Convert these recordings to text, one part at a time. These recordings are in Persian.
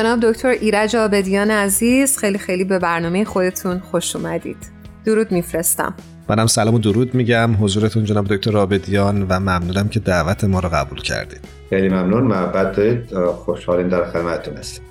جناب دکتر ایرج آبدیان عزیز خیلی خیلی به برنامه خودتون خوش اومدید. درود میفرستم. منم سلام و درود میگم. حضورتون جناب دکتر آبدیان و ممنونم که دعوت ما رو قبول کردید. خیلی ممنون. محبت دارید خوشحالیم در خدمتتون هستیم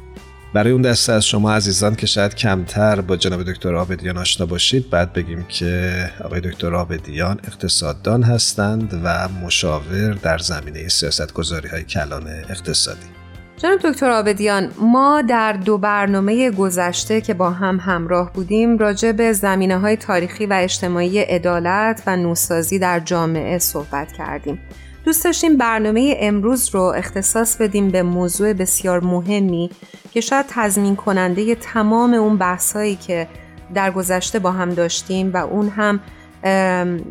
برای اون دسته از شما عزیزان که شاید کمتر با جناب دکتر آبدیان آشنا باشید بعد بگیم که آقای دکتر آبدیان اقتصاددان هستند و مشاور در زمینه سیاست گذاری های کلان اقتصادی. جناب دکتر آبدیان ما در دو برنامه گذشته که با هم همراه بودیم راجع به زمینه های تاریخی و اجتماعی عدالت و نوسازی در جامعه صحبت کردیم دوست داشتیم برنامه امروز رو اختصاص بدیم به موضوع بسیار مهمی که شاید تضمین کننده تمام اون بحثایی که در گذشته با هم داشتیم و اون هم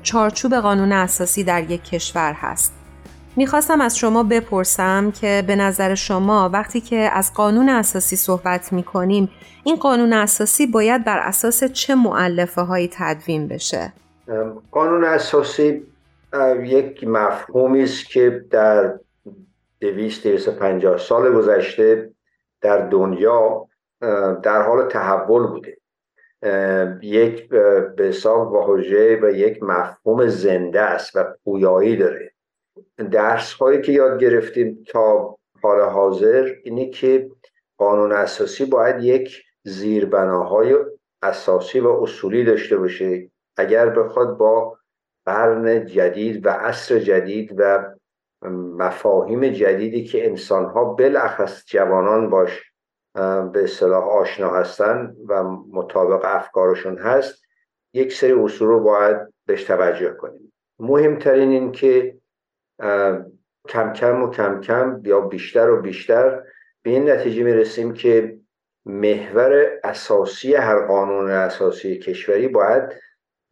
چارچوب قانون اساسی در یک کشور هست. می‌خواستم از شما بپرسم که به نظر شما وقتی که از قانون اساسی صحبت می‌کنیم این قانون اساسی باید بر اساس چه معلفه هایی تدوین بشه؟ قانون اساسی یک مفهومی است که در دویست پنجاه سال گذشته در دنیا در حال تحول بوده یک به حساب واژه و یک مفهوم زنده است و پویایی داره درس هایی که یاد گرفتیم تا حال حاضر اینه که قانون اساسی باید یک زیربناهای اساسی و اصولی داشته باشه. اگر بخواد با قرن جدید و عصر جدید و مفاهیم جدیدی که انسانها بالاخص جوانان باش به اصطلاح آشنا هستن و مطابق افکارشون هست یک سری اصول رو باید بهش توجه کنیم. مهمترین این که کم کم و کم کم یا بیشتر و بیشتر به این نتیجه می‌رسیم که محور اساسی هر قانون اساسی کشوری باید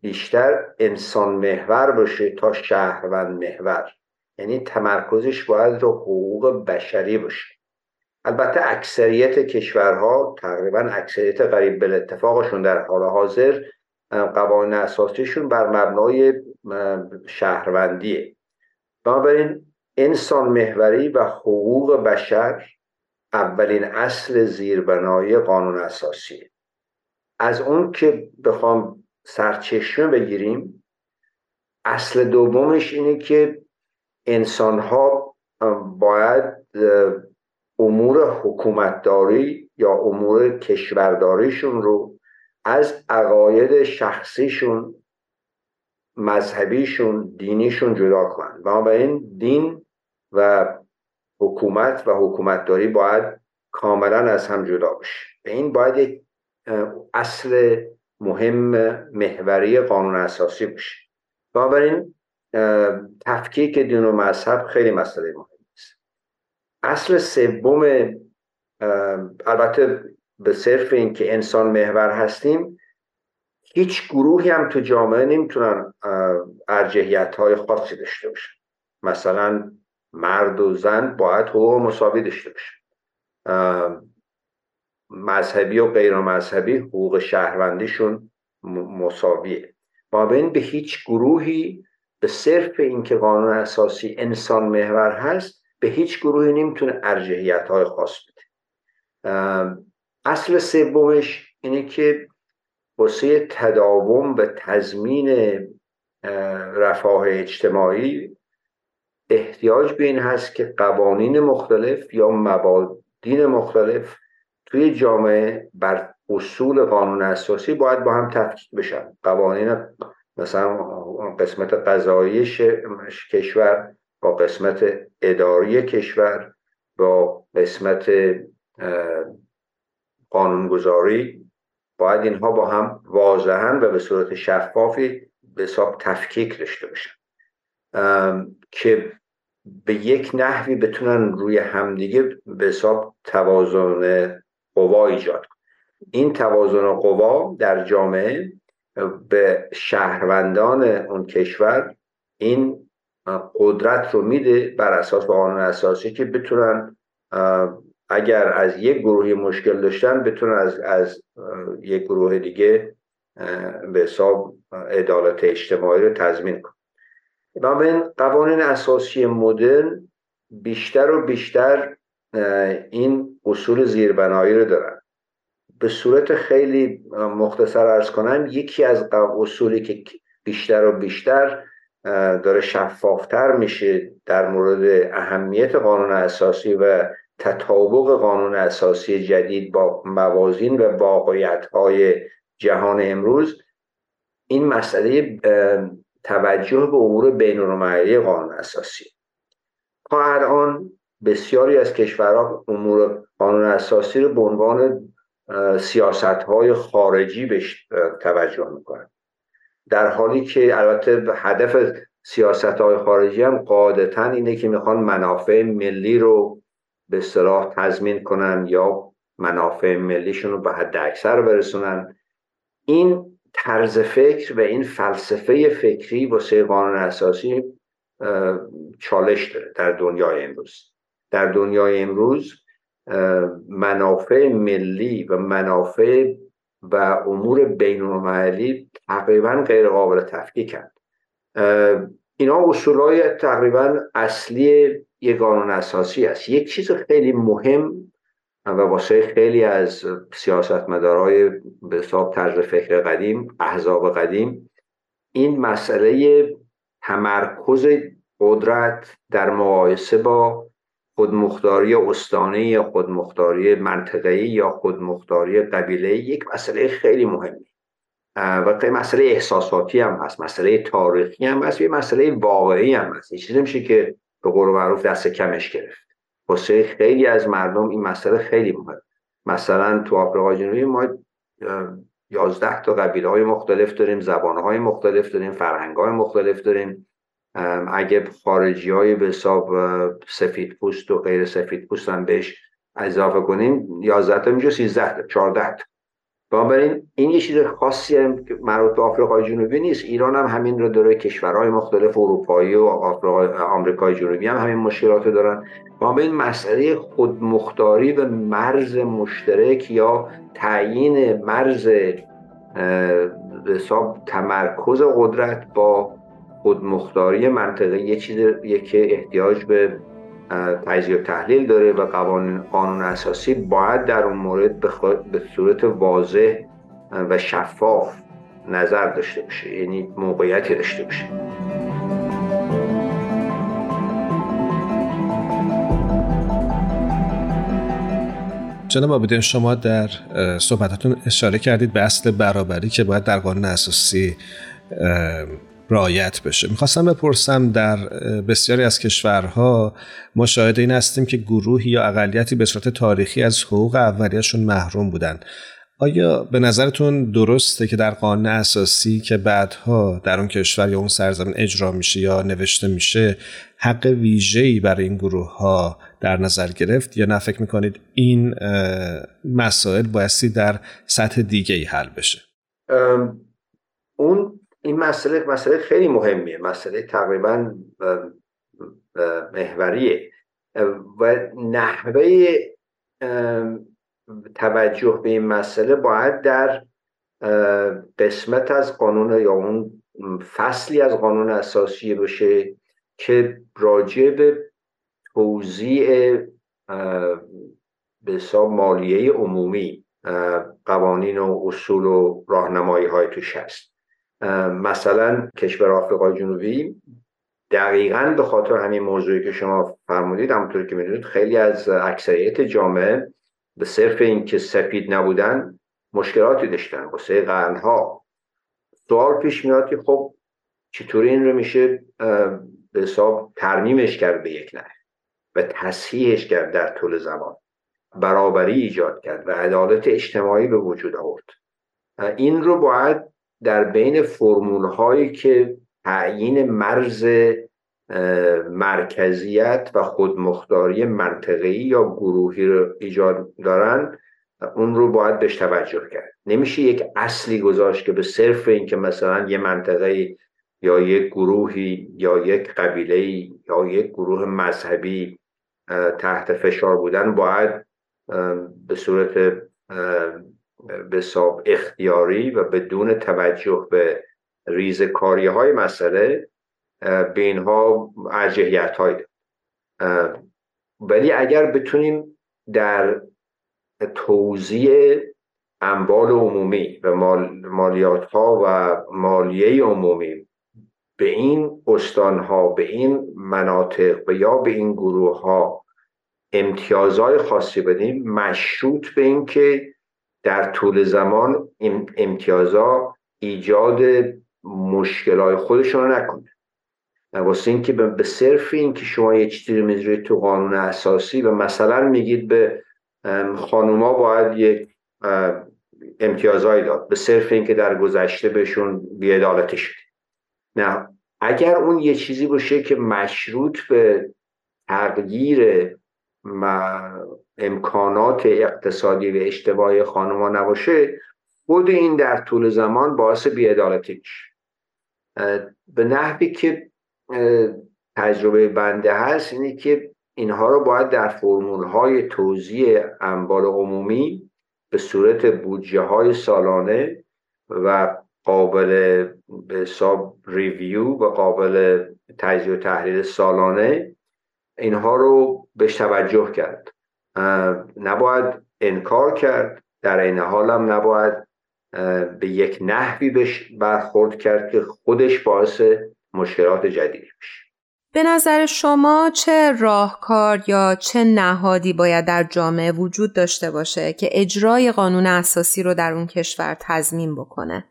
بیشتر انسان محور باشه تا شهروند محور. یعنی تمرکزش باید رو حقوق بشری باشه. البته اکثریت کشورها تقریبا اکثریت قریب به اتفاقشون در حال حاضر قوانین اساسیشون بر مبنای شهروندیه. بنابراین انسان محوری و حقوق بشر اولین اصل زیربنای قانون اساسی. از اون که بخوام سرچشمه بگیریم اصل دومش اینه که انسان ها باید امور حکومتداری یا امور کشورداریشون رو از عقاید شخصیشون مذهبیشون دینیشون جدا کنن. بنابراین دین و حکومت و حکومتداری باید کاملا از هم جدا بشه به این باید یک اصل مهم محوری قانون اساسی باشه. بنابراین تفکیک دین و مذهب خیلی مسئله مهم است. اصل سوم البته به صرف اینکه انسان محور هستیم هیچ گروهی هم تو جامعه نمی‌تونن ارجحیت های خاصی داشته باشن. مثلا مرد و زن باید حقوق مساوی داشته باشن. مذهبی و غیر مذهبی حقوق شهروندیشون مساویه. با بین به هیچ گروهی به صرف اینکه قانون اساسی انسان محور هست به هیچ گروهی نمی‌تونه ارجحیت های خاص بده. اصل سومش اینه که واسه تداوم و تضمین رفاه اجتماعی احتیاج به این هست که قوانین مختلف یا مبادین مختلف توی جامعه بر اصول قانون اساسی باید با هم تفکیک بشن. قوانین مثلا قسمت قضایی کشور با قسمت اداری کشور با قسمت قانونگذاری باید اینها با هم واضحا و به صورت شفافی به حساب تفکیک داشته باشن. که به یک نحوی بتونن روی همدیگه به حساب توازن قوا ایجاد این توازن قوا در جامعه به شهروندان اون کشور این قدرت رو میده بر اساس قانون اساسی که بتونن اگر از یک گروهی مشکل داشتن بتونن از, از یک گروه دیگه به حساب عدالت اجتماعی رو تضمین کنن. بنابراین قوانین اساسی مدرن بیشتر و بیشتر این اصول زیربنایی رو دارن. به صورت خیلی مختصر ارز کنم یکی از اصولی که بیشتر و بیشتر داره شفافتر میشه در مورد اهمیت قانون اساسی و تطابق قانون اساسی جدید با موازین و واقعیت های جهان امروز این مسئله توجه به امور بین قانون اساسی. تا الان بسیاری از کشورها امور قانون اساسی رو به عنوان سیاست های خارجی بهش توجه می‌کنن. در حالی که البته هدف سیاست های خارجی هم قاعدتا اینه که می‌خوان منافع ملی رو به صلاح تضمین کنن یا منافع ملیشون رو به حد اکثر برسونن. این طرز فکر و این فلسفه فکری واسه قانون اساسی چالش داره در دنیای امروز. در دنیای امروز منافع ملی و منافع و امور بین المللی تقریبا غیر قابل تفکیکند اینا های تقریبا اصلی یک قانون اساسی است. یک چیز خیلی مهم و واسه خیلی از سیاستمدارای به حساب طرز فکر قدیم احزاب قدیم این مسئله تمرکز قدرت در مقایسه با خودمختاری استانه یا خودمختاری منطقه‌ای یا خودمختاری قبیله یک مسئله خیلی مهمی. و مسئله احساساتی هم هست مسئله تاریخی هم هست یه مسئله واقعی هم هست. یه چیزی میشه که به قول معروف دست کمش گرفت. واسه خیلی از مردم این مسئله خیلی مهم مثلا تو آفریقای جنوبی ما یازده تا قبیله های مختلف داریم زبان های مختلف داریم فرهنگ های مختلف داریم. اگه خارجی های به حساب سفید پوست و غیر سفید پوست هم بهش اضافه کنیم 11 تا میشه 13 تا 14 تا. بنابراین این یه چیز خاصی هم که مربوط به آفریقای جنوبی نیست. ایران هم همین رو داره کشورهای مختلف اروپایی و آمریکای جنوبی هم همین مشکلات رو دارن بنابراین مسئله خودمختاری و مرز مشترک یا تعیین مرز حساب تمرکز قدرت با خودمختاری منطقه یه چیزی که احتیاج به تجزیه و تحلیل داره و قوانین قانون اساسی باید در اون مورد به صورت واضح و شفاف نظر داشته باشه یعنی موقعیتی داشته باشه. جناب آبدین شما در صحبتاتون اشاره کردید به اصل برابری که باید در قانون اساسی رعایت بشه. می‌خواستم بپرسم در بسیاری از کشورها ما شاهد این هستیم که گروهی یا اقلیتی به صورت تاریخی از حقوق اولیهشون محروم بودن. آیا به نظرتون درسته که در قانون اساسی که بعدها در اون کشور یا اون سرزمین اجرا میشه یا نوشته میشه حق ویژه‌ای برای این گروه ها در نظر گرفت یا نه؟ فکر می‌کنید این مسائل بایستی در سطح دیگه ای حل بشه؟ اون این مسئله مسئله خیلی مهمیه. مسئله تقریبا محوریه. و نحوه توجه به این مسئله باید در قسمت از قانون یا اون فصلی از قانون اساسی باشه که راجع به توضیع به حساب مالیه عمومی قوانین و اصول و راهنمایی های توش هست. مثلا کشور آفریقای جنوبی دقیقا به خاطر همین موضوعی که شما فرمودید همونطوری که می‌دونید خیلی از اکثریت جامعه به صرف اینکه سفید نبودن مشکلاتی داشتن. واسه قرنها. سوال پیش میاد که خب چطوری این رو میشه به حساب ترمیمش کرد به یک نحو و تصحیحش کرد در طول زمان. برابری ایجاد کرد و عدالت اجتماعی به وجود آورد. این رو باید در بین فرمول هایی که تعیین مرز مرکزیت و خودمختاری منطقه‌ای یا گروهی رو ایجاد دارن اون رو باید بهش توجه کرد. نمیشه یک اصلی گذاشت که به صرف اینکه مثلا یه منطقه یا یک گروهی یا یک قبیله یا یک گروه مذهبی تحت فشار بودن باید به صورت به صاحب اختیاری و بدون توجه به ریز های مسئله به اینها های ولی اگر بتونیم در توزیع اموال عمومی و مالیات ها و مالیه عمومی به این استان ها به این مناطق و یا به این گروه ها امتیازهای خاصی بدیم مشروط به اینکه در طول زمان امتیازها ایجاد مشکلات خودشون رو نکنه. واسه اینکه به صرف اینکه شما یه چیزی رو تو قانون اساسی و مثلا میگید به خانوما باید یک امتیازهایی داد به صرف اینکه در گذشته بهشون بیعدالتی شده. نه اگر اون یه چیزی باشه که مشروط به تغییر امکانات اقتصادی و اجتماعی خانوما نباشه خود این در طول زمان باعث بیعدالتی میشه. به نحوی که تجربه بنده هست اینه که اینها رو باید در فرمول های توزیع انبار عمومی به صورت بودجه های سالانه و قابل به حساب ریویو و قابل تجزیه و تحلیل سالانه اینها رو بهش توجه کرد. نباید انکار کرد. در این حال هم نباید به یک نحوی بهش برخورد کرد که خودش باعث مشکلات جدیدی بشه. به نظر شما چه راهکار یا چه نهادی باید در جامعه وجود داشته باشه که اجرای قانون اساسی رو در اون کشور تضمین بکنه؟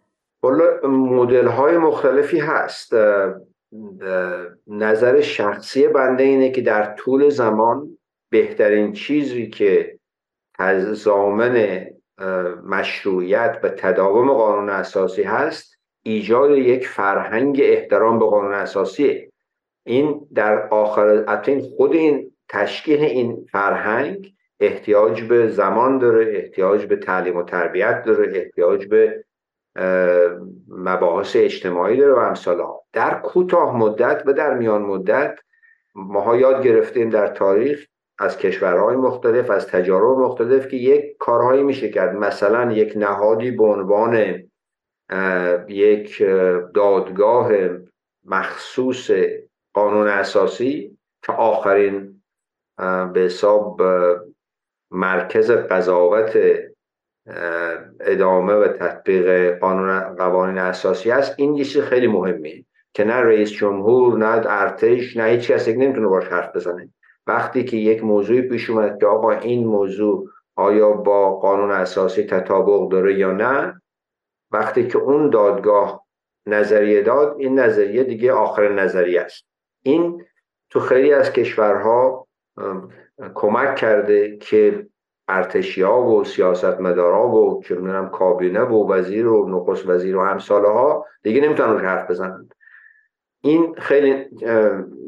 مدل های مختلفی هست. نظر شخصی بنده اینه که در طول زمان بهترین چیزی که از زامن مشروعیت و تداوم قانون اساسی هست ایجاد یک فرهنگ احترام به قانون اساسی این در آخر این خود این تشکیل این فرهنگ احتیاج به زمان داره احتیاج به تعلیم و تربیت داره احتیاج به مباحث اجتماعی داره و امثال در کوتاه مدت و در میان مدت ماها یاد گرفتیم در تاریخ از کشورهای مختلف از تجارب مختلف که یک کارهایی میشه کرد. مثلا یک نهادی به عنوان یک دادگاه مخصوص قانون اساسی که آخرین به حساب مرکز قضاوت ادامه و تطبیق قانون قوانین اساسی است این یه خیلی مهمه که نه رئیس جمهور نه ارتش نه هیچ کسی نمی‌تونه باش حرف بزنه. وقتی که یک موضوعی پیش اومد که آقا این موضوع آیا با قانون اساسی تطابق داره یا نه وقتی که اون دادگاه نظریه داد این نظریه دیگه آخر نظریه است. این تو خیلی از کشورها کمک کرده که ارتشیا و سیاستمدارا و چه کابینه و وزیر و نخست وزیر و همساله ها دیگه نمی‌تونن حرف بزنند این خیلی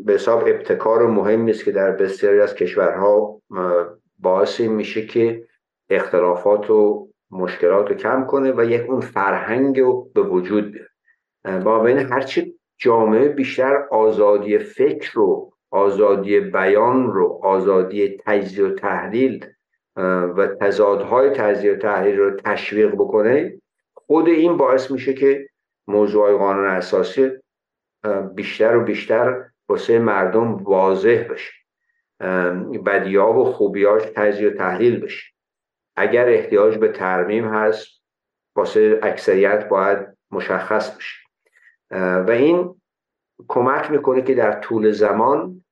به حساب ابتکار مهمی است که در بسیاری از کشورها باعث میشه که اختلافات و مشکلات رو کم کنه و یک اون فرهنگ رو به وجود بیاره. با بین هرچی جامعه بیشتر آزادی فکر رو آزادی بیان رو آزادی تجزیه و تحلیل و تضادهای تجزیه و تحلیل رو تشویق بکنه خود این باعث میشه که موضوع قانون اساسی بیشتر و بیشتر واسه مردم واضح بشه بدیا و خوبیاش تجزیه و تحلیل بشه. اگر احتیاج به ترمیم هست واسه اکثریت باید مشخص بشه. و این کمک می‌کنه که در طول زمان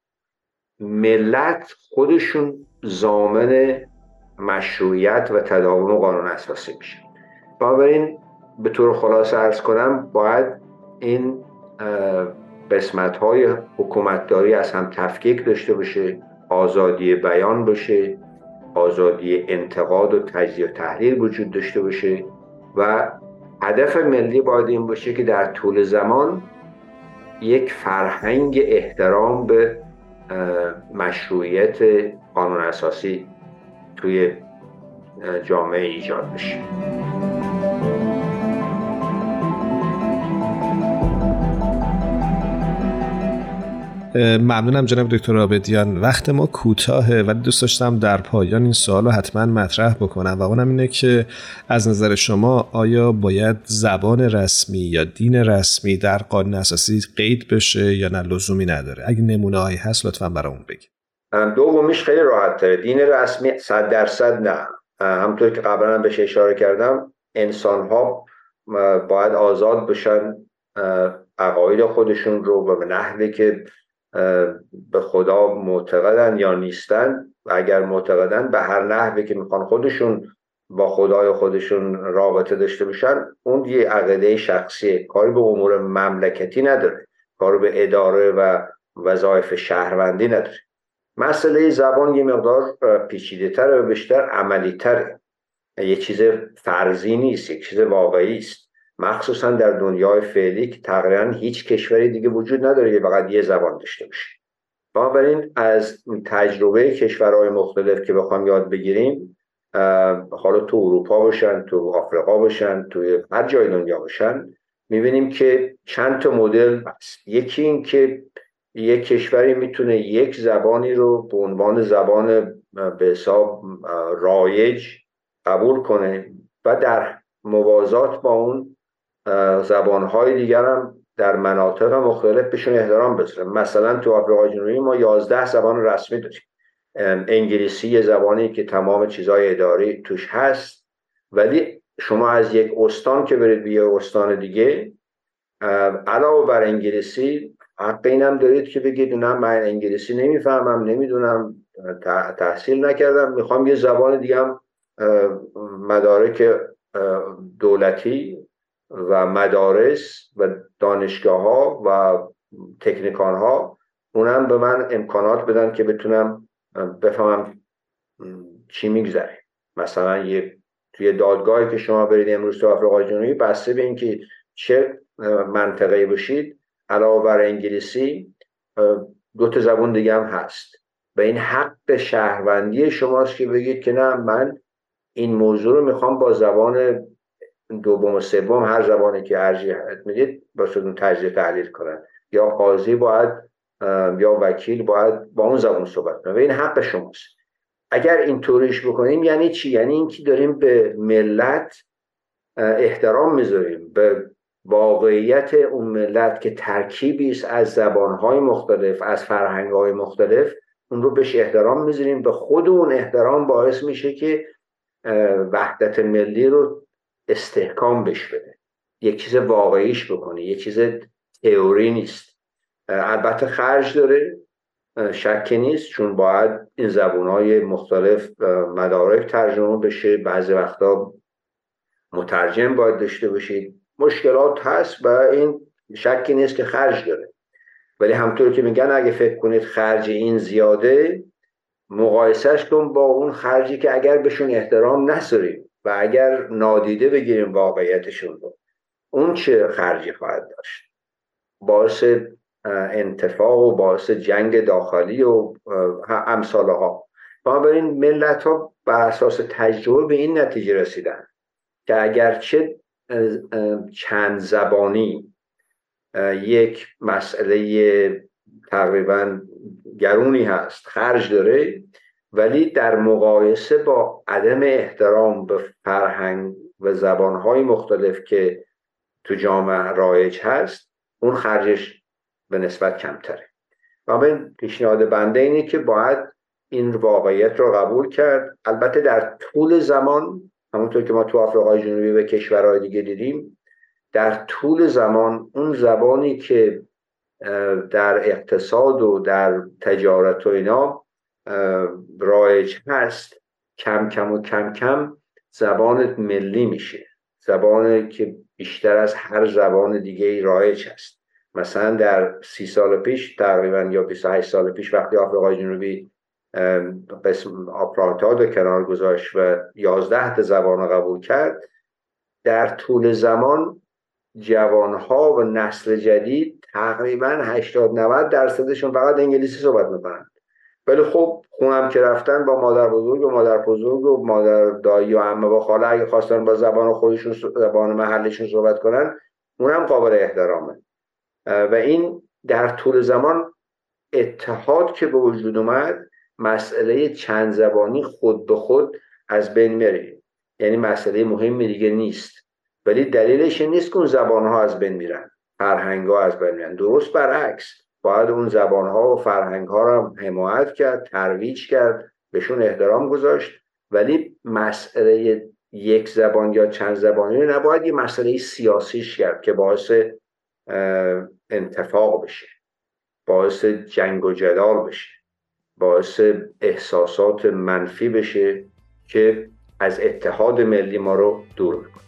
ملت خودشون زامن مشروعیت و تداوم قانون اساسی میشه. بنابراین به طور خلاصه ارز کنم باید این قسمت های حکومتداری از هم تفکیک داشته باشه آزادی بیان باشه آزادی انتقاد و تجزیه و تحلیل وجود داشته باشه و هدف ملی باید این باشه که در طول زمان یک فرهنگ احترام به مشروعیت قانون اساسی توی جامعه ایجاد بشه. ممنونم جناب دکتر آبدیان وقت ما کوتاهه ولی دوست داشتم در پایان این سوال رو حتما مطرح بکنم و اونم اینه که از نظر شما آیا باید زبان رسمی یا دین رسمی در قانون اساسی قید بشه یا نه؟ لزومی نداره. اگه نمونه هایی هست لطفا برامون بگید. دومیش خیلی راحت تره. دین رسمی صد درصد نه. همطور که قبلا بهش اشاره کردم انسان ها باید آزاد بشن عقاید خودشون رو به نحوی که به خدا معتقدن یا نیستن. و اگر معتقدن به هر نحوی که می‌خوان خودشون با خدای خودشون رابطه داشته باشن اون یه عقیده شخصی کاری به امور مملکتی نداره. کاری به اداره و وظایف شهروندی نداره. مسئله زبان یه مقدار پیچیده تر و بیشتر عملی تره. یه چیز فرضی نیست یک چیز واقعی است. مخصوصا در دنیای فعلی که تقریبا هیچ کشوری دیگه وجود نداره که فقط یه زبان داشته باشه. بنابراین از تجربه کشورهای مختلف که بخوام یاد بگیریم حالا تو اروپا باشن تو آفریقا باشن تو هر جای دنیا باشن می‌بینیم که چند تا مدل هست. یکی این که یک کشوری می‌تونه یک زبانی رو به عنوان زبان به حساب رایج قبول کنه و در موازات با اون زبانهای دیگر هم در مناطق مختلف بهشون احترام بذاره مثلا تو آفریقای جنوبی ما 11 زبان رسمی داریم. انگلیسی یه زبانی که تمام چیزهای اداری توش هست. ولی شما از یک استان که برید به یه استان دیگه علاوه بر انگلیسی حق اینم دارید که بگید نه من انگلیسی نمی‌فهمم نمی‌دونم تحصیل نکردم. می‌خوام یه زبان دیگه هم مدارک دولتی و مدارس و دانشگاه ها و تکنیکان ها اونم به من امکانات بدن که بتونم بفهمم چی میگذره. مثلا یه توی دادگاهی که شما برید امروز تو آفریقای جنوبی بسته به اینکه چه منطقه باشید علاوه بر انگلیسی دو تا زبون دیگه هم هست. و این حق شهروندی شماست که بگید که نه من این موضوع رو می‌خوام با زبان دوم و سوم هر زبانی که ارجیح می‌دید با شدون تجزیه تحلیل کنن. یا قاضی باید یا وکیل باید با اون زبان صحبت کنه. و این حق شماست. اگر این طوریش بکنیم یعنی چی؟ یعنی اینکه داریم به ملت احترام می‌ذاریم به واقعیت اون ملت که ترکیبی است از زبانهای مختلف از فرهنگهای مختلف اون رو بهش احترام می‌ذاریم. به خود اون احترام باعث میشه که وحدت ملی رو استحکام بش بده. یک چیز واقعیش بکنه یک چیز تئوری نیست. البته خرج داره. شکی نیست چون باید این زبانهای مختلف مدارک ترجمه بشه. بعضی وقتا مترجم باید داشته باشید. مشکلات هست و این شکی نیست که خرج داره. ولی همطور که میگن اگه فکر کنید خرج این زیاده مقایسهش کن با اون خرجی که اگر بهشون احترام نذاریم و اگر نادیده بگیریم واقعیتشون رو اون چه خرجی خواهد داشت؟ باعث انتفاق و باعث جنگ داخلی و امثال ها بنابراین ملت ها بر اساس تجربه به این نتیجه رسیدن که اگرچه چند زبانی یک مسئله تقریبا گرونی هست خرج داره ولی در مقایسه با عدم احترام به فرهنگ و زبانهای مختلف که تو جامعه رایج هست اون خرجش به نسبت کمتره. و به پیشنهاد بنده اینه که باید این واقعیت رو قبول کرد. البته در طول زمان همونطور که ما تو آفریقای جنوبی و کشورهای دیگه دیدیم در طول زمان اون زبانی که در اقتصاد و در تجارت و اینا رایج هست کم کم و کم کم زبان ملی میشه. زبانی که بیشتر از هر زبان دیگه رایج هست. مثلا در سی سال پیش تقریبا یا 28 سال پیش وقتی آفریقای جنوبی قسم آپارتاد رو کنار گذاشت و 11 تا زبان رو قبول کرد. در طول زمان جوانها و نسل جدید تقریبا 80 90 درصدشون فقط انگلیسی صحبت می‌کنن. ولی خب خونم که رفتن با مادر بزرگ و مادر بزرگ و مادر دایی و عمه و خاله اگه خواستن با زبان خودشون زبان محلشون صحبت کنن اونم قابل احترامه. و این در طول زمان اتحاد که به وجود اومد مسئله چند زبانی خود به خود از بین میره. یعنی مسئله مهمی دیگه نیست. ولی دلیلش نیست که اون زبان ها از بین میرن. فرهنگ ها از بین میرن. درست برعکس. باید اون زبان ها و فرهنگ ها رو حمایت کرد ترویج کرد بهشون احترام گذاشت. ولی مسئله یک زبان یا چند زبانی نباید یه مسئله سیاسیش کرد که باعث انتفاق بشه. باعث جنگ و جدال بشه. باعث احساسات منفی بشه که از اتحاد ملی ما رو دور می‌کنه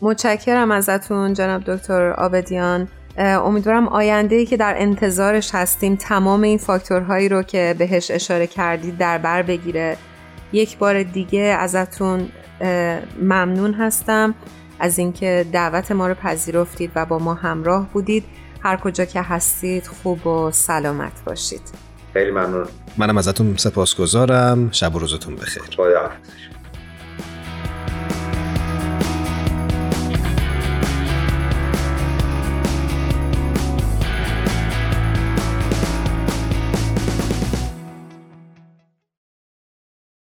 متشکرم ازتون جناب دکتر آبدیان. امیدوارم آینده ای که در انتظارش هستیم تمام این فاکتورهایی رو که بهش اشاره کردید در بر بگیره. یک بار دیگه ازتون ممنون هستم از اینکه دعوت ما رو پذیرفتید و با ما همراه بودید. هر کجا که هستید خوب و سلامت باشید. خیلی ممنون. منم ازتون سپاسگزارم. شب و روزتون بخیر. خدا